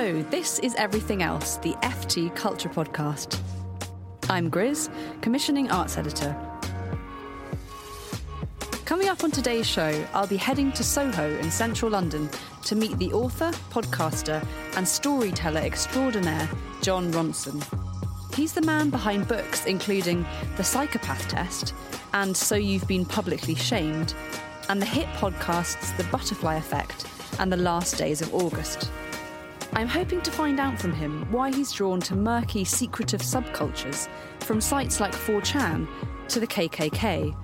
Hello, this is Everything Else, the FT Culture Podcast. I'm Grizz, commissioning arts editor. Coming up on today's show, I'll be heading to Soho in central London to meet the author, podcaster, and storyteller extraordinaire, Jon Ronson. He's the man behind books including The Psychopath Test and So You've Been Publicly Shamed, and the hit podcasts The Butterfly Effect and The Last Days of August. I'm hoping to find out from him why he's drawn to murky, secretive subcultures, from sites like 4chan to the KKK,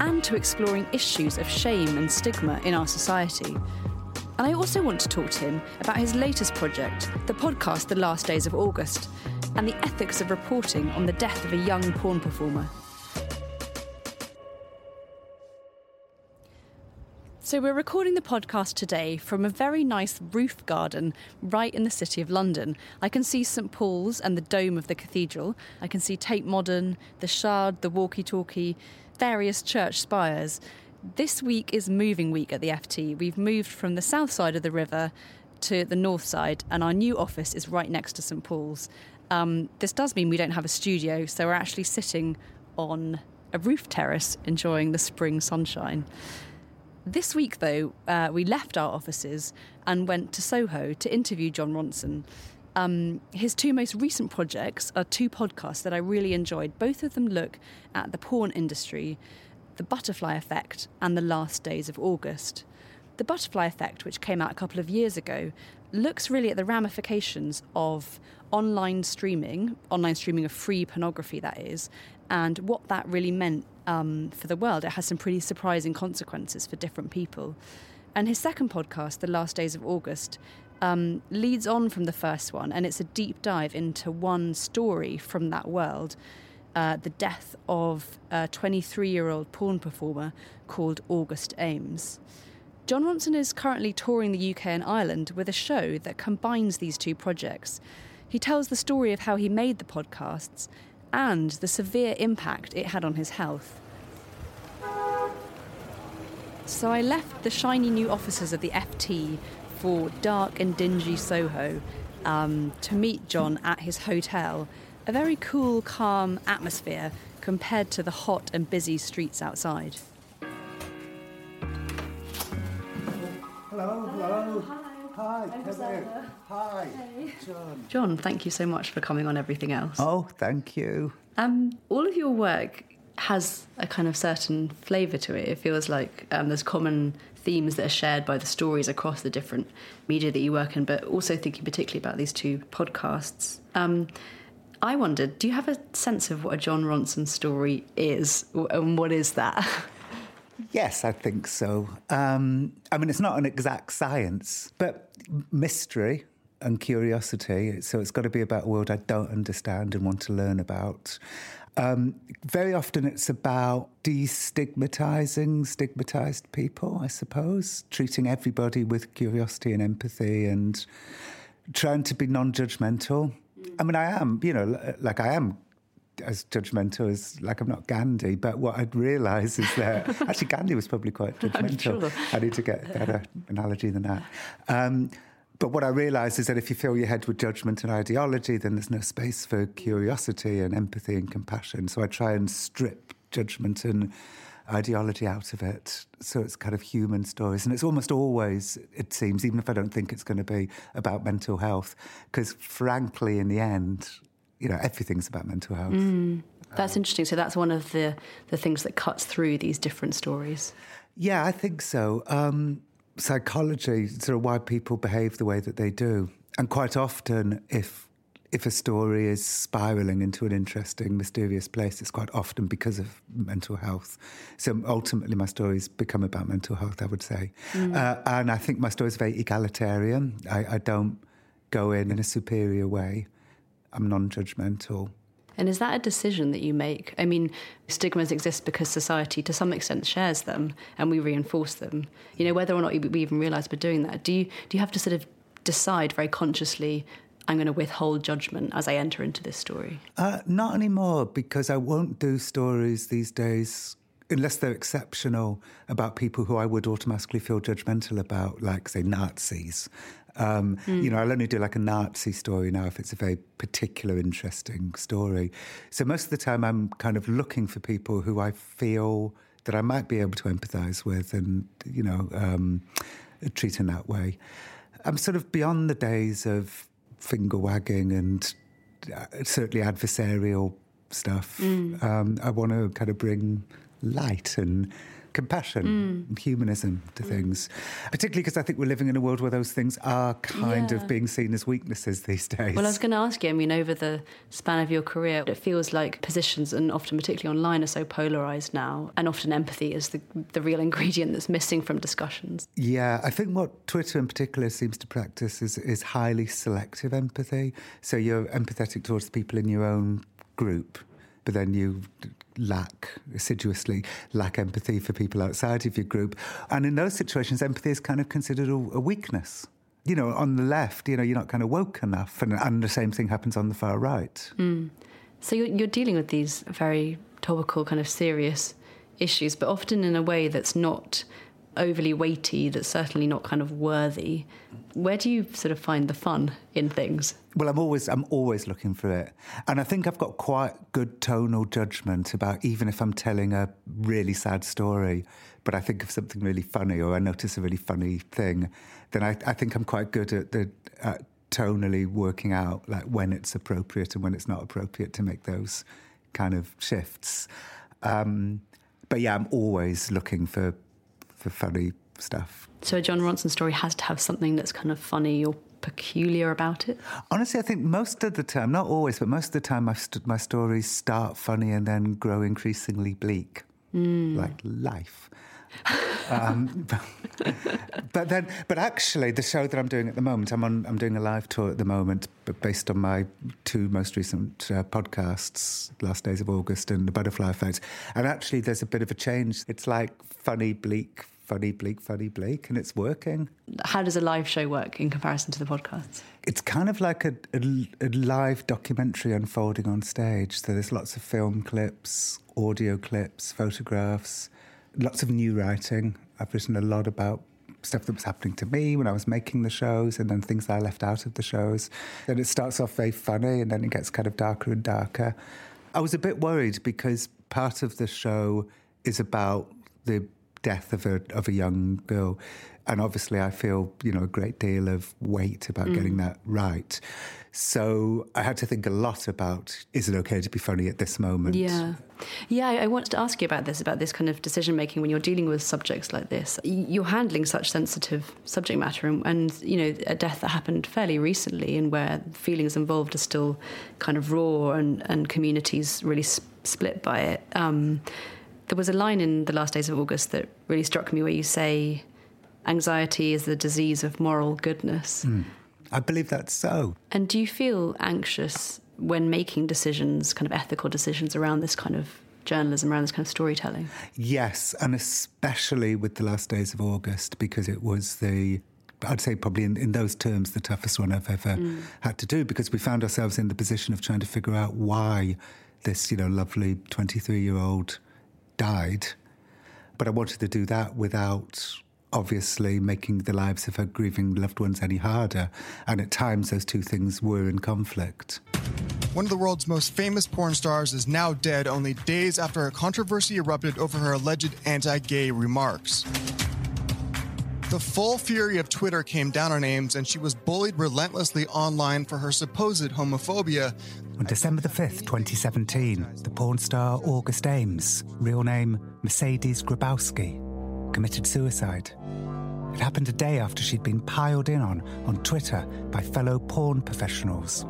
and to exploring issues of shame and stigma in our society. And I also want to talk to him about his latest project, the podcast The Last Days of August, and the ethics of reporting on the death of a young porn performer. So, we're recording the podcast today from a very nice roof garden right in the city of London. I can see St Paul's and the dome of the cathedral. I can see Tate Modern, the Shard, the walkie talkie, various church spires. This week is moving week at the FT. We've moved from the south side of the river to the north side, and our new office is right next to St Paul's. Um, this does mean we don't have a studio, so we're actually sitting on a roof terrace enjoying the spring sunshine. This week, though, uh, we left our offices and went to Soho to interview Jon Ronson. Um, his two most recent projects are two podcasts that I really enjoyed. Both of them look at the porn industry, the butterfly effect, and the last days of August. The butterfly effect, which came out a couple of years ago, looks really at the ramifications of online streaming, online streaming of free pornography, that is, and what that really meant um, for the world. It has some pretty surprising consequences for different people. And his second podcast, The Last Days of August, um, leads on from the first one, and it's a deep dive into one story from that world. Uh, the death of a 23 year old porn performer called August Ames. Jon Ronson is currently touring the UK and Ireland with a show that combines these two projects. He tells the story of how he made the podcasts and the severe impact it had on his health. So I left the shiny new offices of the FT for dark and dingy Soho um, to meet Jon at his hotel. A very cool, calm atmosphere compared to the hot and busy streets outside. Hello, hello. Hi, Kevin. Hi, Jon. Jon, thank you so much for coming on Everything Else. Oh, thank you. Um, all of your work has a kind of certain flavour to it. It feels like um, there's common themes that are shared by the stories across the different media that you work in, but also thinking particularly about these two podcasts. Um, I wondered, do you have a sense of what a Jon Ronson story is, and what is that? Yes, I think so. Um, I mean, it's not an exact science, but mystery and curiosity. So it's got to be about a world I don't understand and want to learn about. Um, very often it's about destigmatizing stigmatized people, I suppose, treating everybody with curiosity and empathy and trying to be non judgmental. I mean, I am, you know, like I am as judgmental as like I'm not Gandhi, but what I'd realise is that actually Gandhi was probably quite judgmental. Sure. I need to get a better analogy than that. Um, but what I realise is that if you fill your head with judgment and ideology, then there's no space for curiosity and empathy and compassion. So I try and strip judgment and ideology out of it. So it's kind of human stories. And it's almost always, it seems, even if I don't think it's going to be about mental health, because frankly, in the end, you know, everything's about mental health. Mm, that's um, interesting. So that's one of the, the things that cuts through these different stories. Yeah, I think so. Um, psychology, sort of why people behave the way that they do. and quite often, if if a story is spiraling into an interesting, mysterious place, it's quite often because of mental health. So ultimately, my stories become about mental health, I would say. Mm. Uh, and I think my story is very egalitarian. I, I don't go in in a superior way, I'm non judgmental. And is that a decision that you make? I mean, stigmas exist because society to some extent shares them and we reinforce them. You know, whether or not we even realize we're doing that. Do you do you have to sort of decide very consciously I'm going to withhold judgment as I enter into this story? Uh, not anymore, because I won't do stories these days unless they're exceptional about people who I would automatically feel judgmental about, like, say, Nazis. Um, mm. You know, I'll only do like a Nazi story now if it's a very particular, interesting story. So most of the time, I'm kind of looking for people who I feel that I might be able to empathise with and, you know, um, treat in that way. I'm sort of beyond the days of finger wagging and uh, certainly adversarial stuff. Mm. Um, I want to kind of bring light and compassion mm. and humanism to mm. things, particularly because I think we're living in a world where those things are kind yeah. of being seen as weaknesses these days. Well, I was going to ask you, I mean, over the span of your career, it feels like positions, and often particularly online, are so polarised now, and often empathy is the, the real ingredient that's missing from discussions. Yeah, I think what Twitter in particular seems to practice is, is highly selective empathy. So you're empathetic towards the people in your own group but then you lack, assiduously lack empathy for people outside of your group. And in those situations, empathy is kind of considered a, a weakness. You know, on the left, you know, you're not kind of woke enough. And, and the same thing happens on the far right. Mm. So you're, you're dealing with these very topical, kind of serious issues, but often in a way that's not overly weighty, that's certainly not kind of worthy. Where do you sort of find the fun in things? Well, I'm always I'm always looking for it, and I think I've got quite good tonal judgment about even if I'm telling a really sad story, but I think of something really funny or I notice a really funny thing, then I, I think I'm quite good at the at tonally working out like when it's appropriate and when it's not appropriate to make those kind of shifts. Um, but yeah, I'm always looking for for funny stuff. So a Jon Ronson story has to have something that's kind of funny or peculiar about it? Honestly, I think most of the time, not always, but most of the time, my, st- my stories start funny and then grow increasingly bleak, mm. like life. um, but then, but actually, the show that I'm doing at the moment, I'm on. I'm doing a live tour at the moment, but based on my two most recent uh, podcasts, Last Days of August and The Butterfly Effect. And actually, there's a bit of a change. It's like funny, bleak, funny, bleak, funny, bleak, and it's working. How does a live show work in comparison to the podcast? It's kind of like a, a, a live documentary unfolding on stage. So there's lots of film clips, audio clips, photographs lots of new writing. I've written a lot about stuff that was happening to me when I was making the shows and then things that I left out of the shows. And it starts off very funny and then it gets kind of darker and darker. I was a bit worried because part of the show is about the death of a of a young girl and obviously I feel you know a great deal of weight about mm. getting that right. So I had to think a lot about is it okay to be funny at this moment? Yeah. Yeah, I wanted to ask you about this, about this kind of decision making when you're dealing with subjects like this. You're handling such sensitive subject matter and, and, you know, a death that happened fairly recently and where feelings involved are still kind of raw and, and communities really split by it. Um, there was a line in the last days of August that really struck me where you say, anxiety is the disease of moral goodness. Mm. I believe that's so. And do you feel anxious when making decisions, kind of ethical decisions around this kind of journalism, around this kind of storytelling? Yes, and especially with the last days of August, because it was the I'd say probably in, in those terms the toughest one I've ever mm. had to do because we found ourselves in the position of trying to figure out why this, you know, lovely 23 year old died. But I wanted to do that without obviously making the lives of her grieving loved ones any harder. And at times, those two things were in conflict. One of the world's most famous porn stars is now dead only days after a controversy erupted over her alleged anti gay remarks. The full fury of Twitter came down on Ames, and she was bullied relentlessly online for her supposed homophobia. On December the 5th, 2017, the porn star August Ames, real name Mercedes Grabowski, committed suicide. It happened a day after she'd been piled in on on Twitter by fellow porn professionals.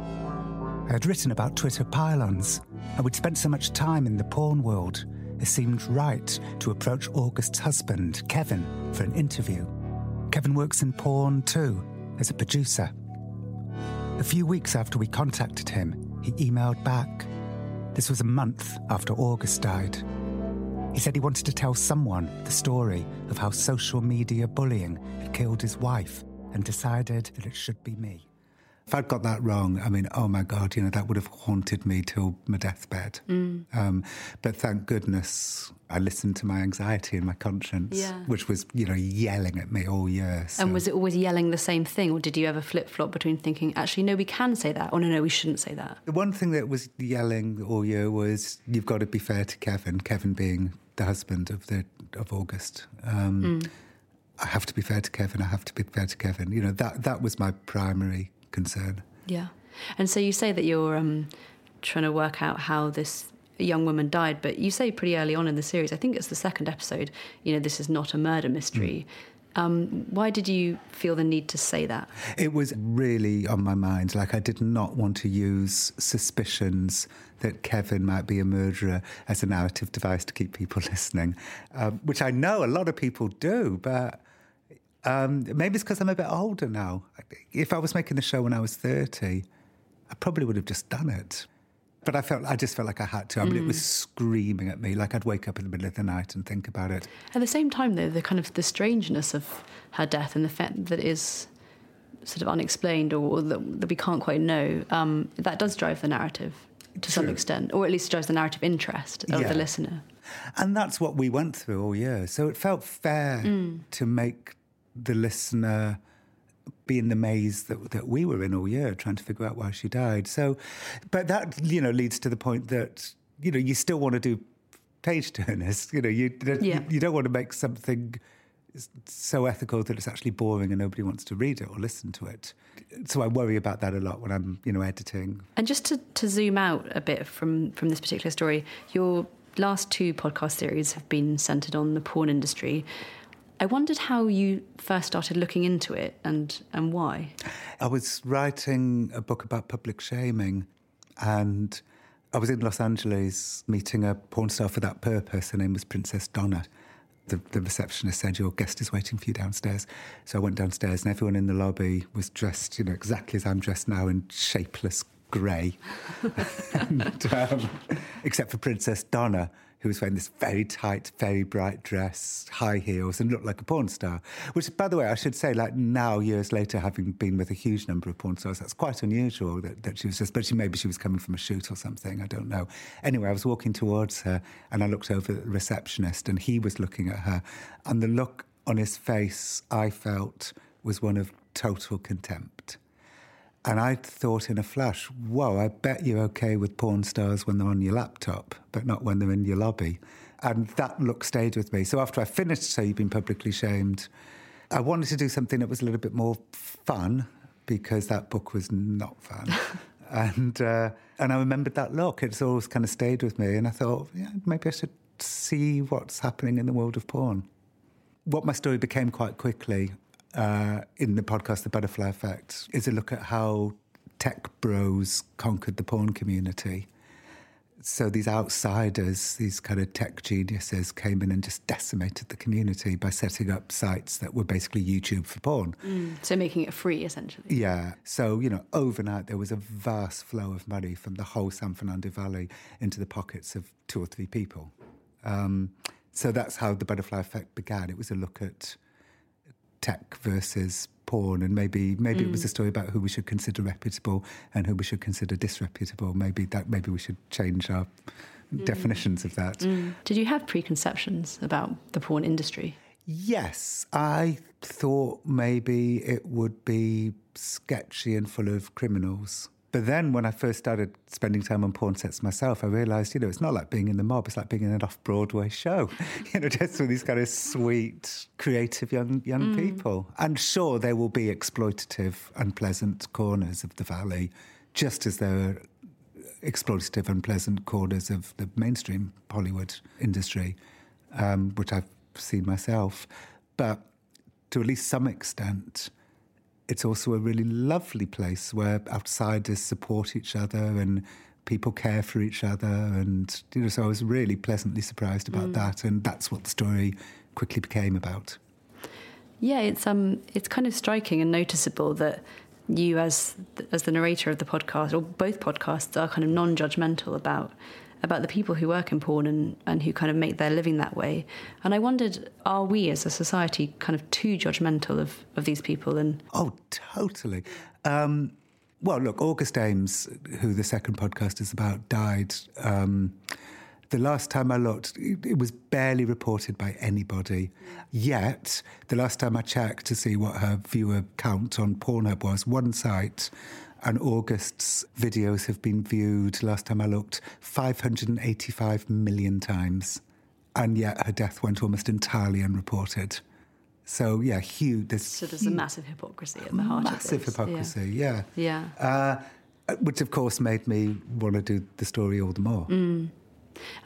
I had written about Twitter pile-ons, and we'd spent so much time in the porn world, it seemed right to approach August's husband, Kevin, for an interview. Kevin works in porn too, as a producer. A few weeks after we contacted him, he emailed back. This was a month after August died. He said he wanted to tell someone the story of how social media bullying had killed his wife and decided that it should be me. If I'd got that wrong, I mean, oh my God, you know, that would have haunted me till my deathbed. Mm. Um, but thank goodness I listened to my anxiety and my conscience, yeah. which was, you know, yelling at me all year. So. And was it always yelling the same thing, or did you ever flip flop between thinking, actually, no, we can say that, or no, no, we shouldn't say that? The one thing that was yelling all year was, you've got to be fair to Kevin, Kevin being the husband of the of August. Um, mm. I have to be fair to Kevin. I have to be fair to Kevin. You know that that was my primary concern. Yeah, and so you say that you're um, trying to work out how this young woman died, but you say pretty early on in the series, I think it's the second episode. You know, this is not a murder mystery. Mm. Um, why did you feel the need to say that? It was really on my mind. Like, I did not want to use suspicions that Kevin might be a murderer as a narrative device to keep people listening, um, which I know a lot of people do, but. Um, maybe it's because I'm a bit older now. If I was making the show when I was 30, I probably would have just done it. But I felt I just felt like I had to. I mean, mm. it was mm. screaming at me. Like I'd wake up in the middle of the night and think about it. At the same time, though, the kind of the strangeness of her death and the fact that is sort of unexplained or that, that we can't quite know, um, that does drive the narrative to True. some extent, or at least drives the narrative interest of yeah. the listener. And that's what we went through all year. So it felt fair mm. to make the listener be in the maze that, that we were in all year, trying to figure out why she died. So, but that you know leads to the point that you know you still want to do page turners. You know, you yeah. you, you don't want to make something so ethical that it's actually boring and nobody wants to read it or listen to it. So I worry about that a lot when I'm, you know, editing. And just to, to zoom out a bit from from this particular story, your last two podcast series have been centered on the porn industry. I wondered how you first started looking into it and, and why. I was writing a book about public shaming and I was in Los Angeles meeting a porn star for that purpose. Her name was Princess Donna. The, the, receptionist said, Your guest is waiting for you downstairs. So I went downstairs, and everyone in the lobby was dressed, you know, exactly as I'm dressed now in shapeless grey, um, except for Princess Donna, who was wearing this very tight, very bright dress, high heels, and looked like a porn star. Which, by the way, I should say, like now, years later, having been with a huge number of porn stars, that's quite unusual that, that she was just, but she, maybe she was coming from a shoot or something, I don't know. Anyway, I was walking towards her and I looked over at the receptionist and he was looking at her. And the look on his face, I felt, was one of total contempt. And I thought in a flash, whoa, I bet you're okay with porn stars when they're on your laptop, but not when they're in your lobby. And that look stayed with me. So after I finished So You've Been Publicly Shamed, I wanted to do something that was a little bit more fun because that book was not fun. and uh, and I remembered that look. It's always kind of stayed with me. And I thought, yeah, maybe I should see what's happening in the world of porn. What my story became quite quickly uh, in the podcast, The Butterfly Effect, is a look at how tech bros conquered the porn community. So these outsiders, these kind of tech geniuses, came in and just decimated the community by setting up sites that were basically YouTube for porn. Mm, so making it free, essentially. Yeah. So, you know, overnight there was a vast flow of money from the whole San Fernando Valley into the pockets of two or three people. Um, so that's how the butterfly effect began. It was a look at tech versus porn, and maybe maybe mm. it was a mm. story about who we should consider reputable and who we should consider disreputable. Maybe that maybe we should change our mm. definitions of that. Mm. Did you have preconceptions about the porn industry? Yes, I thought maybe it would be sketchy and full of criminals. But then when I first started spending time on porn sets myself, I realised, you know, it's not like being in the mob. It's like being in an off-Broadway show, you know, just with these kind of sweet, creative young young mm. people. And sure, there will be exploitative, unpleasant corners of the valley, just as there are exploitative, unpleasant corners of the mainstream Hollywood industry, um, which I've seen myself. But to at least some extent, it's also a really lovely place where outsiders support each other and people care for each other. And, you know, so I was really pleasantly surprised about mm. that. And that's what the story quickly became about. Yeah, it's um, it's kind of striking and noticeable that you, as as the narrator of the podcast, or both podcasts, are kind of non-judgmental about about the people who work in porn and, and who kind of make their living that way. And I wondered, are we as a society kind of too judgmental of, of these people? And oh, totally. Um, well, look, August Ames, who the second podcast is about, died. Um, the last time I looked, it was barely reported by anybody. Yet, the last time I checked to see what her viewer count on Pornhub was, one site and August's videos have been viewed, last time I looked, 585 million times. And yet her death went almost entirely unreported. So, yeah, huge. There's so there's huge, a massive hypocrisy at the heart massive of this. hypocrisy, yeah. Yeah. yeah. Uh, which, of course, made me want to do the story all the more. Mm.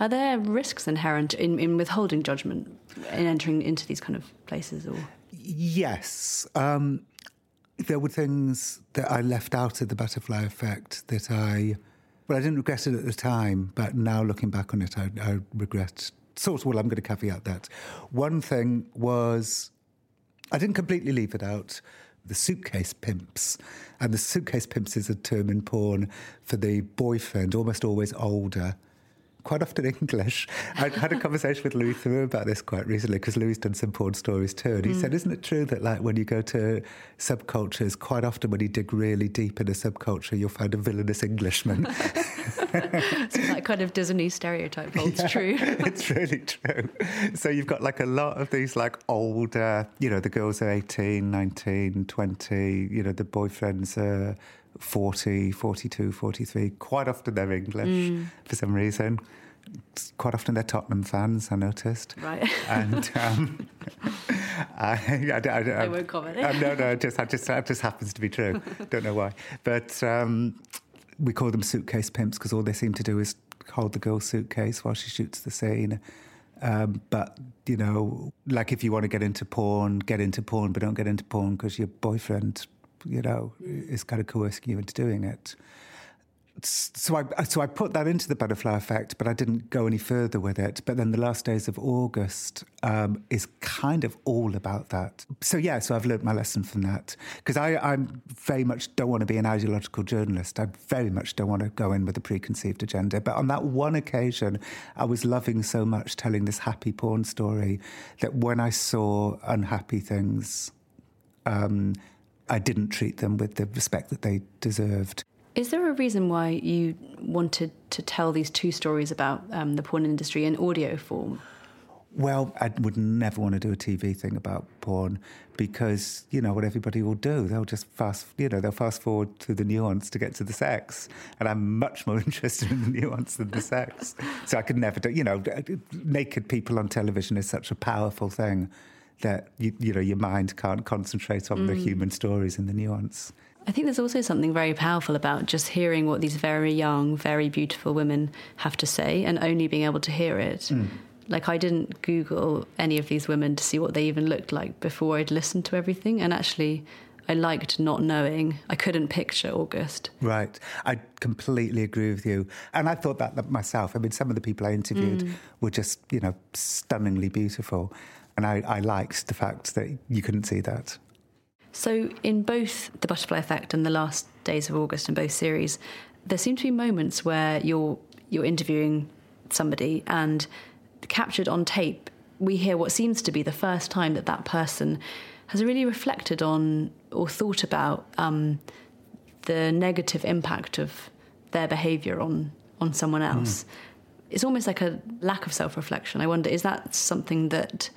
Are there risks inherent in, in withholding judgment in entering into these kind of places? Or Yes. Um, there were things that I left out of the butterfly effect that I, well, I didn't regret it at the time, but now looking back on it, I, I regret. Sort of, well, I'm going to caveat that. One thing was, I didn't completely leave it out. The suitcase pimps. And the suitcase pimps is a term in porn for the boyfriend, almost always older, quite often English. I had a conversation with Louis Theroux about this quite recently because Louis done some porn stories too. And he mm. said, Isn't it true that, like, when you go to subcultures, quite often when you dig really deep in a subculture, you'll find a villainous Englishman? so that kind of Disney stereotype holds yeah, true. it's really true. So you've got like a lot of these like older, you know, the girls are 18, 19, 20, you know, the boyfriends are 40, 42, 43. Quite often they're English mm. for some reason. Quite often they're Tottenham fans, I noticed. Right. And um, I, I, I, I, won't comment. Uh, no, no, just, I just, that just happens to be true. Don't know why. But um, we call them suitcase pimps because all they seem to do is hold the girl's suitcase while she shoots the scene. Um, but you know, like if you want to get into porn, get into porn, but don't get into porn because your boyfriend you know, is kind of coercing you into doing it. So I, so I put that into the butterfly effect, but I didn't go any further with it. But then the last days of August um, is kind of all about that. So yeah, so I've learned my lesson from that because I I very much don't want to be an ideological journalist. I very much don't want to go in with a preconceived agenda. But on that one occasion, I was loving so much telling this happy porn story that when I saw unhappy things. Um, I didn't treat them with the respect that they deserved. Is there a reason why you wanted to tell these two stories about um, the porn industry in audio form? Well, I would never want to do a TV thing about porn because you know what everybody will do. They'll just fast, you know, they'll fast forward to the nuance to get to the sex, and I'm much more interested in the nuance than the sex. So I could never do. You know, naked people on television is such a powerful thing that you, you know your mind can't concentrate on mm. the human stories and the nuance. I think there's also something very powerful about just hearing what these very young, very beautiful women have to say and only being able to hear it. Mm. Like, I didn't Google any of these women to see what they even looked like before I'd listened to everything. And actually, I liked not knowing. I couldn't picture August. Right. I completely agree with you. And I thought that myself. I mean, some of the people I interviewed mm. were just, you know, stunningly beautiful. And I, I liked the fact that you couldn't see that. So, in both The Butterfly Effect and The Last Days of August, in both series, there seem to be moments where you're, you're interviewing somebody and captured on tape, we hear what seems to be the first time that that person has really reflected on or thought about um, the negative impact of their behaviour on, on someone else. Mm. It's almost like a lack of self reflection. I wonder, is that something that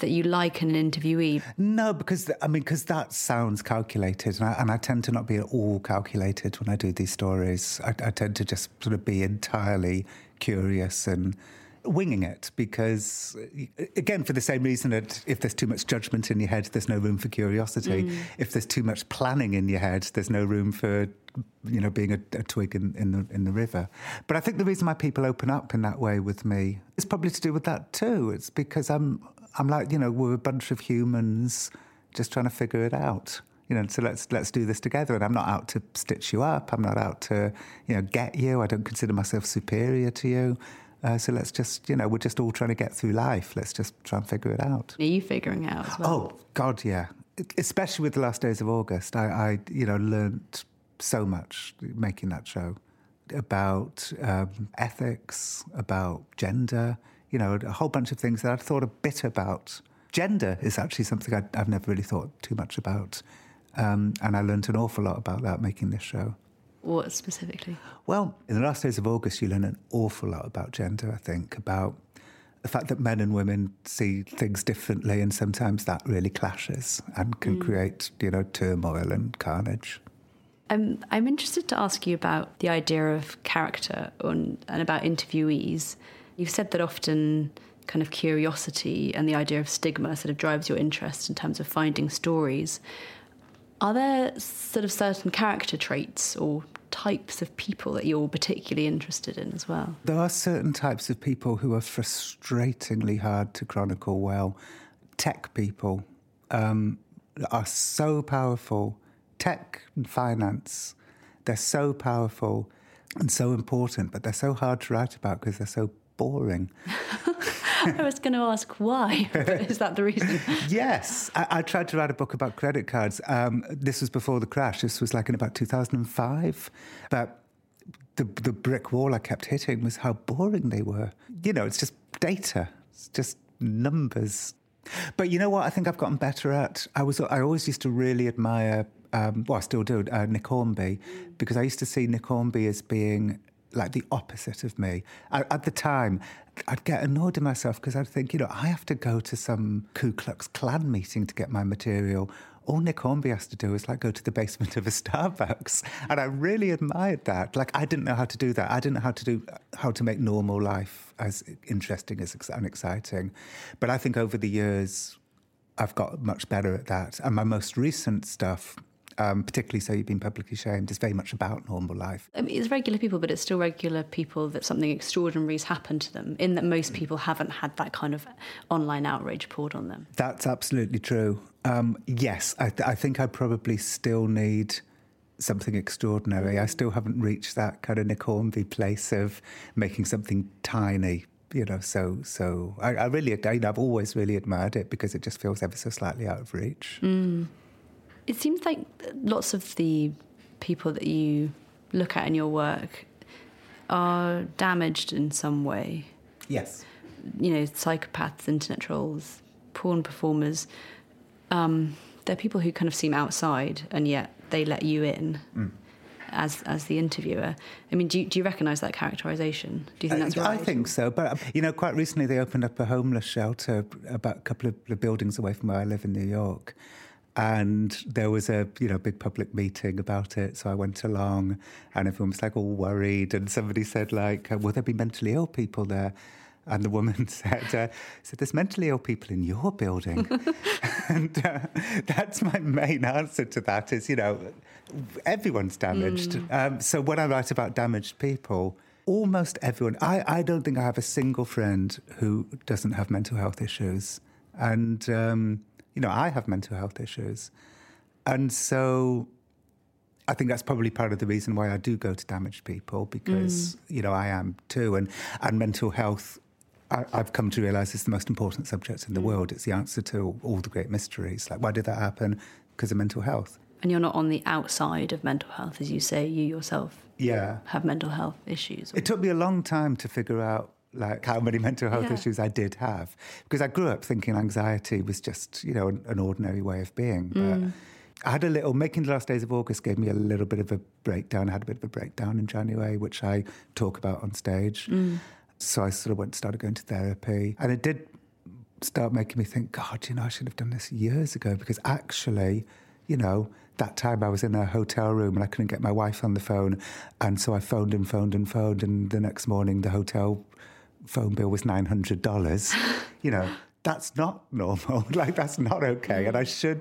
that you like in an interviewee? No, because I mean, because that sounds calculated, and I, and I, tend to not be at all calculated when I do these stories. I, I tend to just sort of be entirely curious and winging it because again for the same reason that if there's too much judgment in your head there's no room for curiosity mm. if there's too much planning in your head there's no room for you know being a, a, twig in, in the in the river but i think the reason why people open up in that way with me is probably to do with that too it's because i'm I'm like, you know, we're a bunch of humans just trying to figure it out. You know, so let's let's do this together. And I'm not out to stitch you up. I'm not out to, you know, get you. I don't consider myself superior to you. Uh, so let's just, you know, we're just all trying to get through life. Let's just try and figure it out. Are you figuring it out as well? Oh God, yeah. Especially with the last days of August, I, I you know, learned so much making that show about um, ethics, about gender, you know, a whole bunch of things that I'd thought a bit about. Gender is actually something i have never really thought too much about. Um, and I learned an awful lot about that making this show. What specifically? Well, in the last days of August, you learn an awful lot about gender, I think, about the fact that men and women see things differently, and sometimes that really clashes and can mm. create, you know, turmoil and carnage. I'm, I'm interested to ask you about the idea of character on, and about interviewees. You've said that often kind of curiosity and the idea of stigma sort of drives your interest in terms of finding stories. Are there sort of certain character traits or types of people that you're particularly interested in as well? There are certain types of people who are frustratingly hard to chronicle well. Tech people um, are so powerful. Tech and finance, they're so powerful and so important, but they're so hard to write about because they're so boring. I was going to ask why. Is that the reason? yes. I, I, tried to write a book about credit cards. Um, this was before the crash. This was like in about 2005. But the, the brick wall I kept hitting was how boring they were. You know, it's just data, it's just numbers. But you know what? I think I've gotten better at. I was. I always used to really admire. Um, well, I still do. Uh, Nick Hornby, because I used to see Nick Hornby as being like the opposite of me. I, at the time, I'd get annoyed at myself because I'd think, you know, I have to go to some Ku Klux Klan meeting to get my material. All Nick Hornby has to do is like go to the basement of a Starbucks, and I really admired that. Like I didn't know how to do that. I didn't know how to do how to make normal life as interesting as and exciting. But I think over the years, I've got much better at that. And my most recent stuff um, particularly so you've been publicly shamed, is very much about normal life. I mean, it's regular people, but it's still regular people that something extraordinary has happened to them, in that most people haven't had that kind of online outrage poured on them. That's absolutely true. Um, yes, I, th- I think I probably still need something extraordinary. I still haven't reached that kind of Nick Hornby place of making something tiny. You know, so so I, I really, I, have always really admired it because it just feels ever so slightly out of reach. Mm. It seems like lots of the people that you look at in your work are damaged in some way. Yes. You know, psychopaths, internet trolls, porn performers. Um, they're people who kind of seem outside, and yet they let you in. Mm. As, as the interviewer, I mean, do you, do you recognise that characterisation? Do you think that's uh, right? I think so, but you know, quite recently they opened up a homeless shelter about a couple of buildings away from where I live in New York, and there was a you know big public meeting about it so i went along and everyone was like all worried and somebody said like uh, will there be mentally ill people there and the woman said, uh, "said There's mentally ill people in your building," and uh, that's my main answer to that. Is you know, everyone's damaged. Mm. Um, so when I write about damaged people, almost everyone. I, I don't think I have a single friend who doesn't have mental health issues, and um, you know, I have mental health issues. And so I think that's probably part of the reason why I do go to damaged people because, mm. you know, I am too. And, and mental health, I, have come to realize is the most important subject in the mm. world. It's the answer to all the great mysteries. Like, why did that happen? Because of mental health. And you're not on the outside of mental health, as you say, you yourself yeah. have mental health issues. Or... It took me a long time to figure out like how many mental health yeah. issues I did have because I grew up thinking anxiety was just you know an, an ordinary way of being. But mm. I had a little making the last days of August gave me a little bit of a breakdown. I had a bit of a breakdown in January, which I talk about on stage. Mm. So I sort of went started going to therapy, and it did start making me think, God, you know, I should have done this years ago because actually, you know, that time I was in a hotel room and I couldn't get my wife on the phone. And so I phoned and phoned and phoned. And the next morning, the hotel phone bill was $900, you know, that's not normal. like, that's not okay. And I should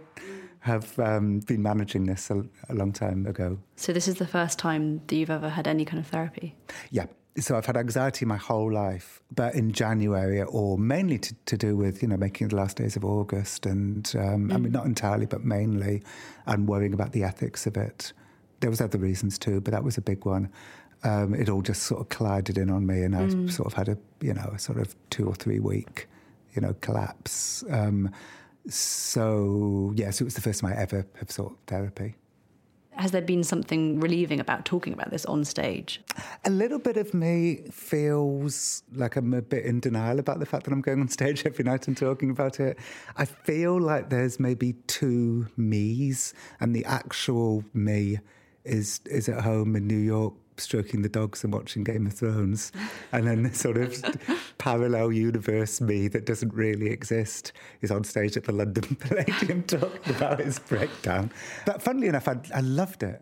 have um, been managing this a, a, long time ago. So, this is the first time that you've ever had any kind of therapy? Yeah. so I've had anxiety my whole life, but in January, or mainly to, to do with you know making the last days of August, and um, mm. I mean not entirely, but mainly, and worrying about the ethics of it. There was other reasons too, but that was a big one. Um, it all just sort of collided in on me, and I mm. sort of had a you know a sort of two or three week you know collapse. Um, so yes, it was the first time I ever have sought therapy has there been something relieving about talking about this on stage? A little bit of me feels like I'm a bit in denial about the fact that I'm going on stage every night and talking about it. I feel like there's maybe two me's, and the actual me is is at home in New York stroking the dogs and watching Game of Thrones, and then the sort of parallel universe me that doesn't really exist is on stage at the London Palladium talking about his breakdown. But funnily enough, I, I loved it.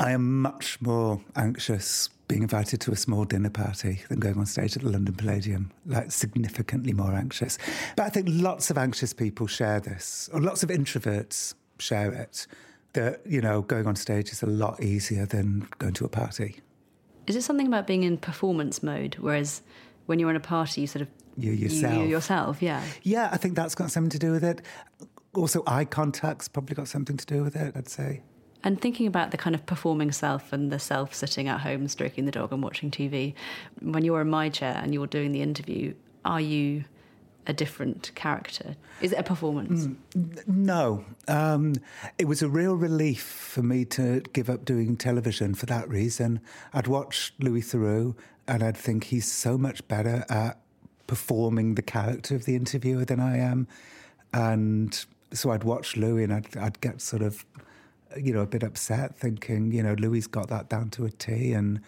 I am much more anxious being invited to a small dinner party than going on stage at the London Palladium, like significantly more anxious. But I think lots of anxious people share this, or lots of introverts share it. That, you know, going on stage is a lot easier than going to a party. Is it something about being in performance mode, whereas when you're in a party, you sort of you yourself, you, you yourself, yeah, yeah. I think that's got something to do with it. Also, eye contact's probably got something to do with it. I'd say. And thinking about the kind of performing self and the self sitting at home, stroking the dog and watching TV, when you're in my chair and you're doing the interview, are you a different character? Is it a performance? Mm, no. Um, it was a real relief for me to give up doing television for that reason. I'd watch Louis Theroux and I'd think he's so much better at performing the character of the interviewer than I am. And so I'd watch Louis and I'd, I'd get sort of, you know, a bit upset thinking, you know, Louis's got that down to a T and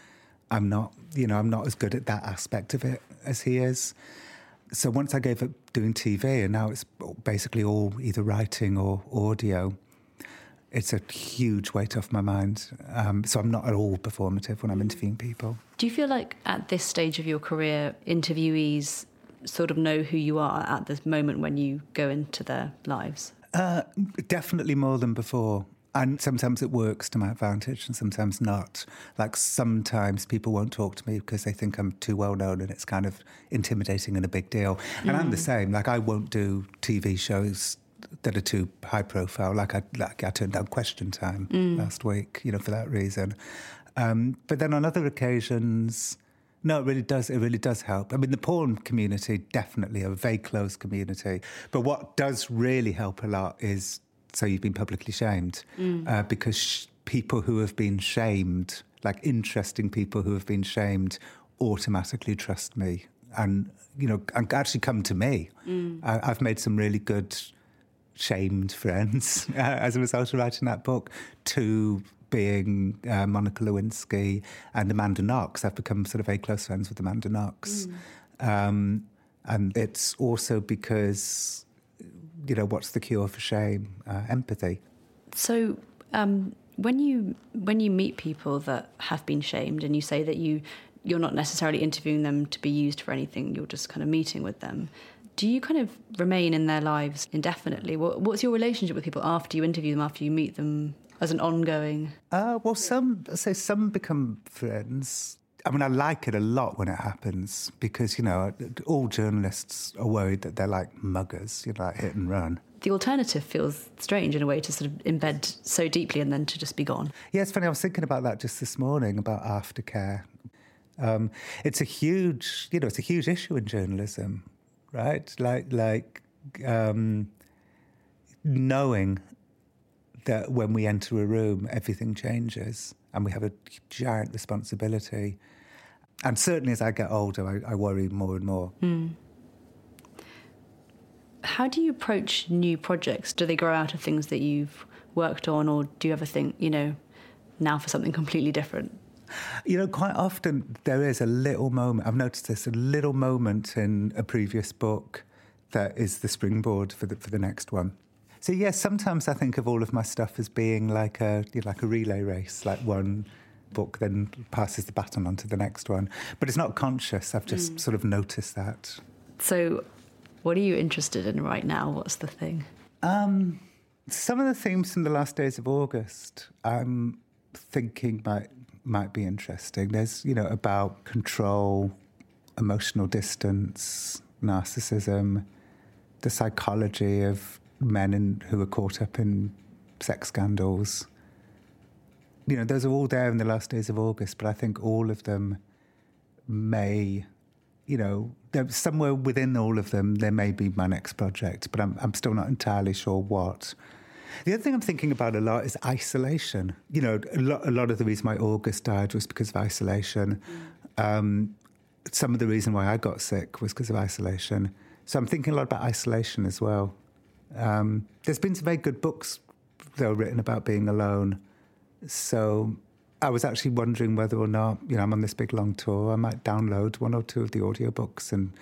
I'm not, you know, I'm not as good at that aspect of it as he is so once I gave up doing TV, and now it's basically all either writing or audio, it's a huge weight off my mind. Um, so I'm not at all performative when I'm interviewing people. Do you feel like at this stage of your career, interviewees sort of know who you are at this moment when you go into their lives? Uh, definitely more than before. And sometimes it works to my advantage and sometimes not. Like sometimes people won't talk to me because they think I'm too well known and it's kind of intimidating and a big deal. And mm. I'm the mm. same. Like I won't do TV shows that are too high profile. Like I, like I turned down Question Time mm. last week, you know, for that reason. Um, but then on other occasions, no, it really does. It really does help. I mean, the porn community definitely a very close community. But what does really help a lot is so you've been publicly shamed mm. uh, because sh- people who have been shamed, like interesting people who have been shamed, automatically trust me and you know and actually come to me. Mm. I, have made some really good shamed friends uh, as a result of writing that book. To being uh, Monica Lewinsky and Amanda Knox, I've become sort of very close friends with Amanda Knox. Mm. Um, and it's also because you know, what's the cure for shame? Uh, empathy. So, um, when you when you meet people that have been shamed, and you say that you you're not necessarily interviewing them to be used for anything, you're just kind of meeting with them. Do you kind of remain in their lives indefinitely? What, what's your relationship with people after you interview them, after you meet them, as an ongoing? Uh, well, some say some become friends. I mean, I like it a lot when it happens because, you know, all journalists are worried that they're like muggers, you know, like hit and run. The alternative feels strange in a way to sort of embed so deeply and then to just be gone. Yeah, it's funny. I was thinking about that just this morning about aftercare. Um, it's a huge, you know, it's a huge issue in journalism, right? Like, like um, knowing that when we enter a room, everything changes and we have a giant responsibility. And certainly as I get older, I, I worry more and more. Mm. How do you approach new projects? Do they grow out of things that you've worked on, or do you ever think, you know, now for something completely different? You know, quite often there is a little moment, I've noticed this, a little moment in a previous book that is the springboard for the, for the next one. So yes, sometimes I think of all of my stuff as being like a you know, like a relay race, like one book then passes the baton on to the next one. But it's not conscious. I've just mm. sort of noticed that. So, what are you interested in right now? What's the thing? Um, some of the themes from the last days of August. I'm thinking about might be interesting. There's, you know, about control, emotional distance, narcissism, the psychology of men in, who were caught up in sex scandals. You know, those are all there in the last days of August, but I think all of them may, you know, somewhere within all of them, there may be my next project, but I'm, I'm still not entirely sure what. The other thing I'm thinking about a lot is isolation. You know, a lot, a lot of the reason why August died was because of isolation. Mm. Um, some of the reason why I got sick was because of isolation. So I'm thinking a lot about isolation as well. Um, there's been some very good books, though, written about being alone. So I was actually wondering whether or not, you know, I'm on this big long tour, I might download one or two of the audiobooks and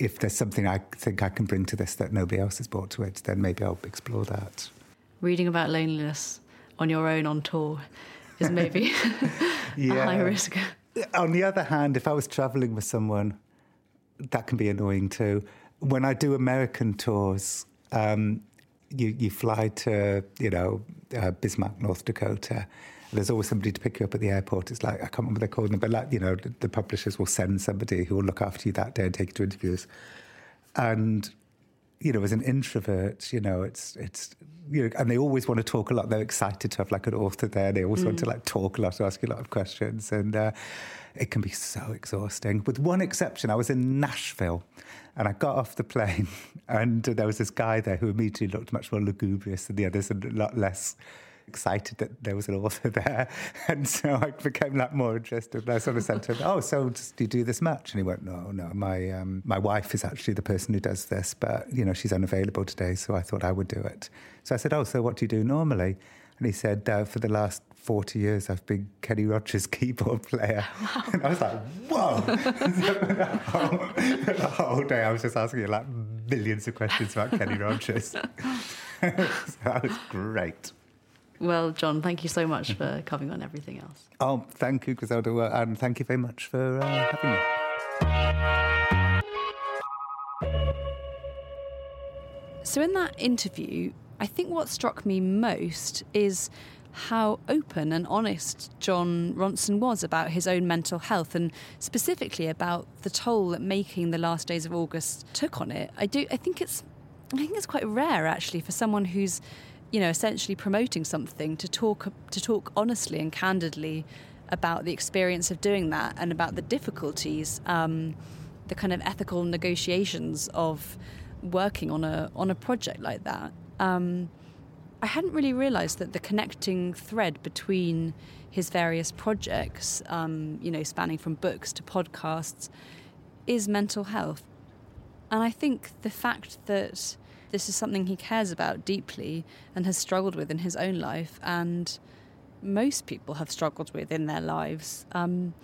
if there's something I think I can bring to this that nobody else has brought to it, then maybe I'll explore that. Reading about loneliness on your own on tour is maybe yeah. a high risk. On the other hand, if I was traveling with someone, that can be annoying too. When I do American tours, um, you, you fly to, you know, uh, Bismarck, North Dakota, there's always somebody to pick you up at the airport. It's like, I can't remember what they're called, but like, you know, the, the publishers will send somebody who will look after you that day and take you to interviews. And, you know, as an introvert, you know, it's, it's, you know, and they always want to talk a lot. They're excited to have like an author there. They always mm. want to mm. like talk a lot, ask you a lot of questions. And uh, it can be so exhausting. With one exception, I was in Nashville and I got off the plane and there was this guy there who immediately looked much more lugubrious than the others and a lot less excited that there was an author there. And so I became like more interested. And I sort of said to him, Oh, so do you do this much? And he went, No, no, my, um, my wife is actually the person who does this, but, you know, she's unavailable today. So I thought I would do it. So I said, Oh, so what do you do normally? And he said, uh, For the last 40 years, I've been Kenny Rogers' keyboard player. Wow. And I was like, Whoa. the, whole, the whole day I was just asking you like millions of questions about Kenny Rogers. so that was great. Well, Jon, thank you so much for coming on everything else. Oh, thank you, Griselda, and thank you very much for uh, having me. So, in that interview, I think what struck me most is how open and honest Jon Ronson was about his own mental health and specifically about the toll that making the last days of August took on it. I do I think it's I think it's quite rare actually for someone who's you know, essentially promoting something to talk to talk honestly and candidly about the experience of doing that and about the difficulties, um, the kind of ethical negotiations of working on a on a project like that. Um, I hadn't really realised that the connecting thread between his various projects, um, you know, spanning from books to podcasts, is mental health. And I think the fact that this is something he cares about deeply and has struggled with in his own life, and most people have struggled with in their lives. Um,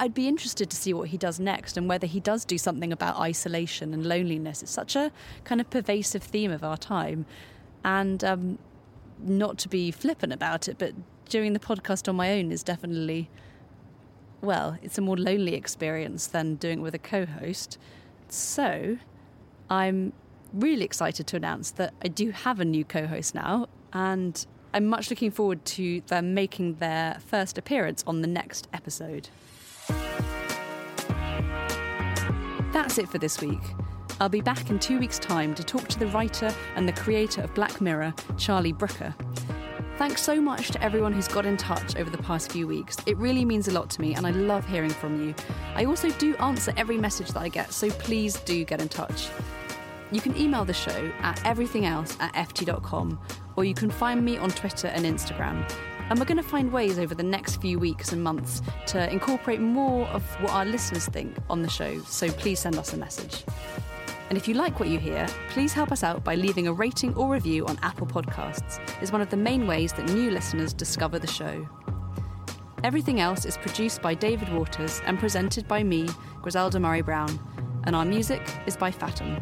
I'd be interested to see what he does next and whether he does do something about isolation and loneliness. It's such a kind of pervasive theme of our time. And um, not to be flippant about it, but doing the podcast on my own is definitely, well, it's a more lonely experience than doing it with a co host. So I'm really excited to announce that I do have a new co host now, and I'm much looking forward to them making their first appearance on the next episode. That's it for this week. I'll be back in two weeks' time to talk to the writer and the creator of Black Mirror, Charlie Brooker. Thanks so much to everyone who's got in touch over the past few weeks. It really means a lot to me, and I love hearing from you. I also do answer every message that I get, so please do get in touch. You can email the show at everythingelse at ft.com, or you can find me on Twitter and Instagram. And we're going to find ways over the next few weeks and months to incorporate more of what our listeners think on the show, so please send us a message. And if you like what you hear, please help us out by leaving a rating or review on Apple Podcasts. It's one of the main ways that new listeners discover the show. Everything else is produced by David Waters and presented by me, Griselda Murray Brown, and our music is by Fathom.